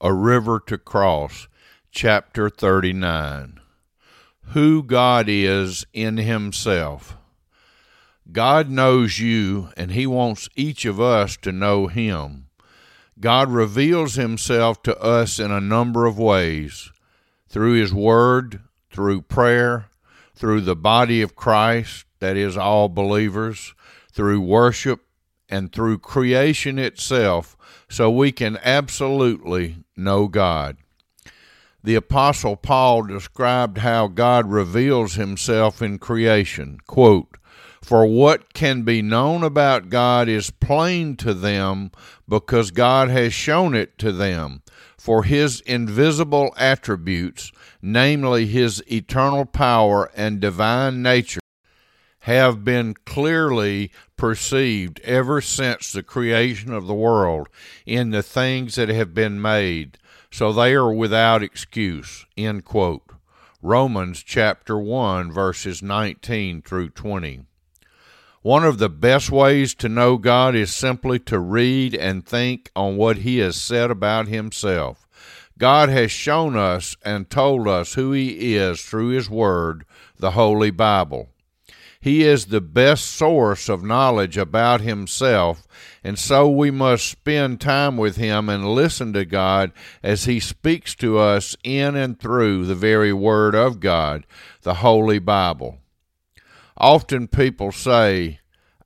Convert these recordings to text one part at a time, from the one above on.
A River to Cross, Chapter 39. Who God is in Himself. God knows you, and He wants each of us to know Him. God reveals Himself to us in a number of ways through His Word, through prayer, through the body of Christ, that is, all believers, through worship, and through creation itself so we can absolutely know God. The Apostle Paul described how God reveals himself in creation. Quote, For what can be known about God is plain to them because God has shown it to them. For his invisible attributes, namely his eternal power and divine nature, have been clearly perceived ever since the creation of the world in the things that have been made, so they are without excuse. End quote. Romans chapter 1, verses 19 through 20. One of the best ways to know God is simply to read and think on what He has said about Himself. God has shown us and told us who He is through His Word, the Holy Bible. He is the best source of knowledge about Himself, and so we must spend time with Him and listen to God as He speaks to us in and through the very Word of God, the Holy Bible. Often people say,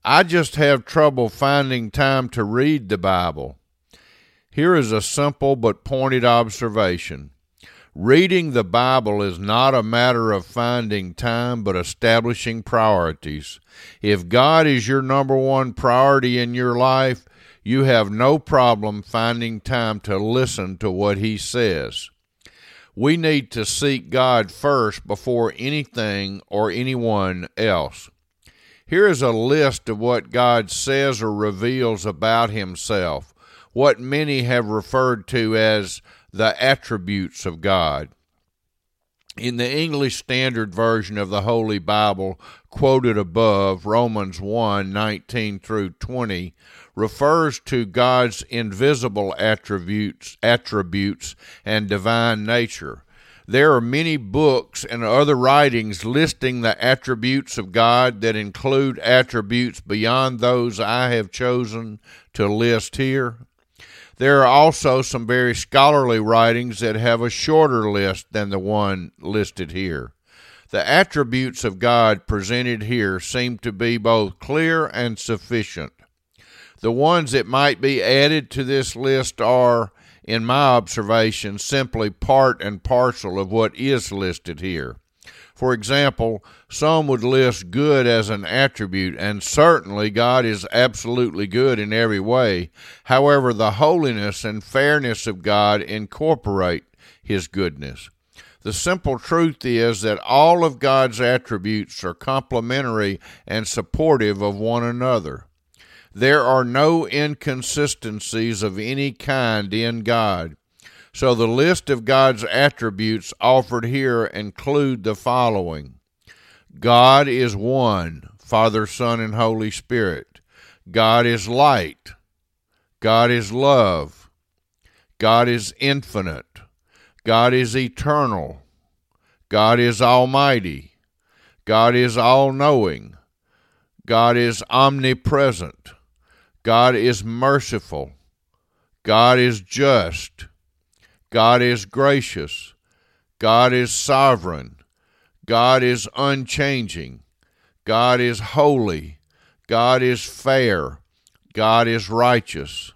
I just have trouble finding time to read the Bible. Here is a simple but pointed observation. Reading the Bible is not a matter of finding time, but establishing priorities. If God is your number one priority in your life, you have no problem finding time to listen to what He says. We need to seek God first before anything or anyone else. Here is a list of what God says or reveals about Himself, what many have referred to as the attributes of God. In the English Standard Version of the Holy Bible, quoted above, Romans 1 19 through 20, refers to God's invisible attributes, attributes and divine nature. There are many books and other writings listing the attributes of God that include attributes beyond those I have chosen to list here. There are also some very scholarly writings that have a shorter list than the one listed here. The attributes of God presented here seem to be both clear and sufficient. The ones that might be added to this list are, in my observation, simply part and parcel of what is listed here. For example, some would list good as an attribute, and certainly God is absolutely good in every way. However, the holiness and fairness of God incorporate His goodness. The simple truth is that all of God's attributes are complementary and supportive of one another. There are no inconsistencies of any kind in God. So the list of God's attributes offered here include the following God is one, Father, Son, and Holy Spirit. God is light. God is love. God is infinite. God is eternal. God is almighty. God is all knowing. God is omnipresent. God is merciful. God is just. God is gracious. God is sovereign. God is unchanging. God is holy. God is fair. God is righteous.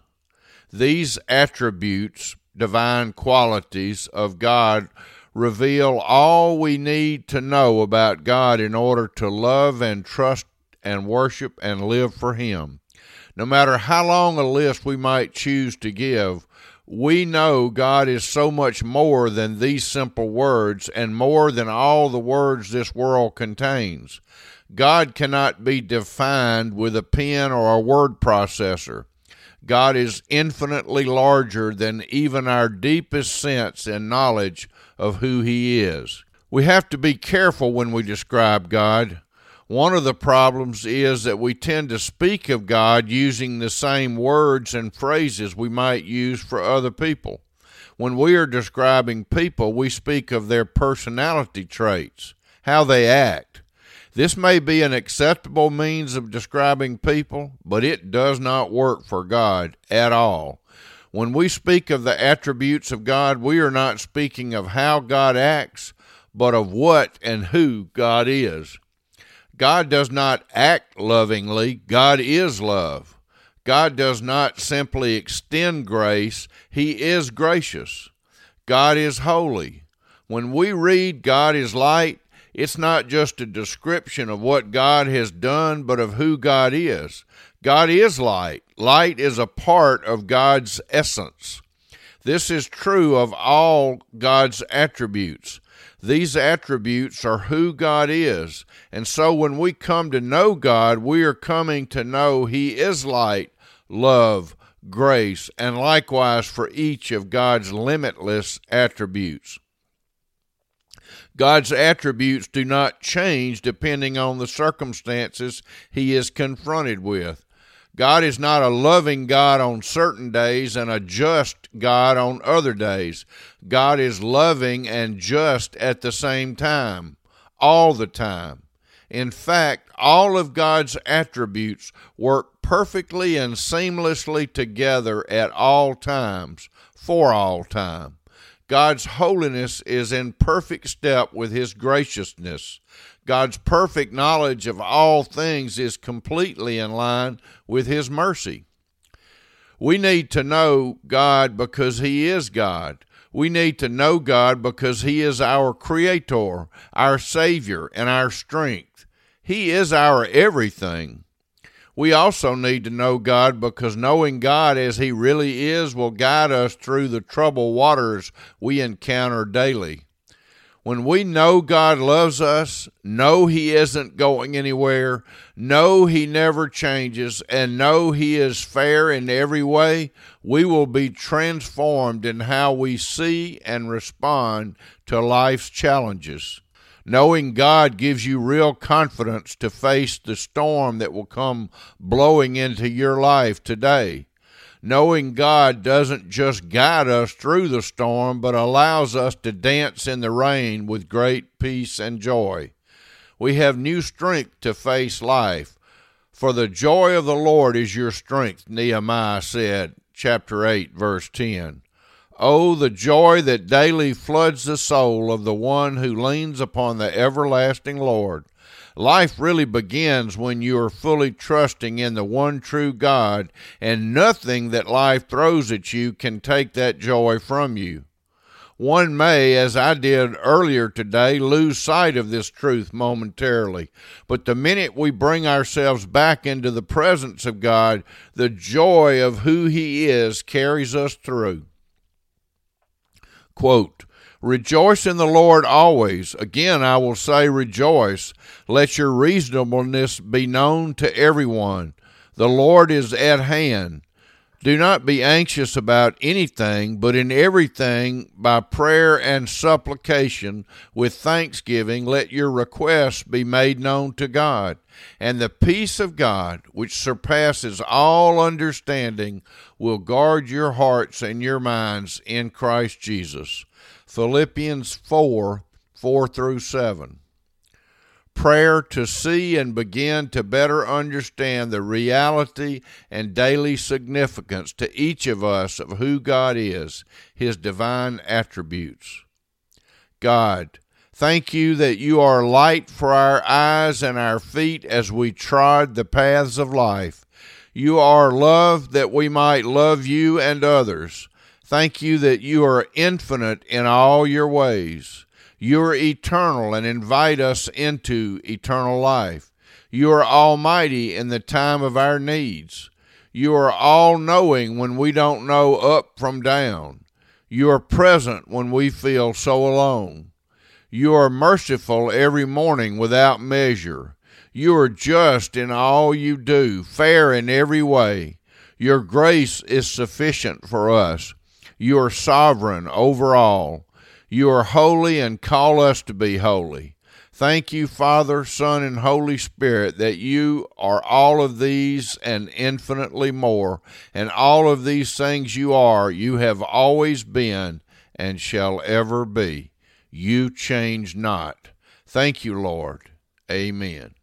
These attributes, divine qualities of God, reveal all we need to know about God in order to love and trust and worship and live for Him. No matter how long a list we might choose to give, we know God is so much more than these simple words and more than all the words this world contains. God cannot be defined with a pen or a word processor. God is infinitely larger than even our deepest sense and knowledge of who He is. We have to be careful when we describe God. One of the problems is that we tend to speak of God using the same words and phrases we might use for other people. When we are describing people, we speak of their personality traits, how they act. This may be an acceptable means of describing people, but it does not work for God at all. When we speak of the attributes of God, we are not speaking of how God acts, but of what and who God is. God does not act lovingly, God is love. God does not simply extend grace, He is gracious. God is holy. When we read God is light, it's not just a description of what God has done, but of who God is. God is light. Light is a part of God's essence. This is true of all God's attributes. These attributes are who God is. And so when we come to know God, we are coming to know He is light, love, grace, and likewise for each of God's limitless attributes. God's attributes do not change depending on the circumstances he is confronted with. God is not a loving God on certain days and a just God on other days. God is loving and just at the same time, all the time. In fact, all of God's attributes work perfectly and seamlessly together at all times, for all time. God's holiness is in perfect step with His graciousness. God's perfect knowledge of all things is completely in line with His mercy. We need to know God because He is God. We need to know God because He is our Creator, our Savior, and our strength. He is our everything. We also need to know God because knowing God as He really is will guide us through the troubled waters we encounter daily. When we know God loves us, know He isn't going anywhere, know He never changes, and know He is fair in every way, we will be transformed in how we see and respond to life's challenges. Knowing God gives you real confidence to face the storm that will come blowing into your life today knowing God doesn't just guide us through the storm, but allows us to dance in the rain with great peace and joy. We have new strength to face life. For the joy of the Lord is your strength, Nehemiah said, chapter 8, verse 10. Oh, the joy that daily floods the soul of the one who leans upon the everlasting Lord. Life really begins when you are fully trusting in the one true God, and nothing that life throws at you can take that joy from you. One may, as I did earlier today, lose sight of this truth momentarily, but the minute we bring ourselves back into the presence of God, the joy of who He is carries us through. Quote, Rejoice in the Lord always. Again, I will say, rejoice. Let your reasonableness be known to everyone. The Lord is at hand. Do not be anxious about anything, but in everything, by prayer and supplication, with thanksgiving, let your requests be made known to God. And the peace of God, which surpasses all understanding, will guard your hearts and your minds in Christ Jesus. Philippians 4 4 through 7. Prayer to see and begin to better understand the reality and daily significance to each of us of who God is, His divine attributes. God, thank you that you are light for our eyes and our feet as we trod the paths of life. You are love that we might love you and others. Thank you that you are infinite in all your ways. You are eternal and invite us into eternal life. You are almighty in the time of our needs. You are all knowing when we don't know up from down. You are present when we feel so alone. You are merciful every morning without measure. You are just in all you do, fair in every way. Your grace is sufficient for us. You are sovereign over all. You are holy and call us to be holy. Thank you, Father, Son, and Holy Spirit, that you are all of these and infinitely more. And all of these things you are, you have always been, and shall ever be. You change not. Thank you, Lord. Amen.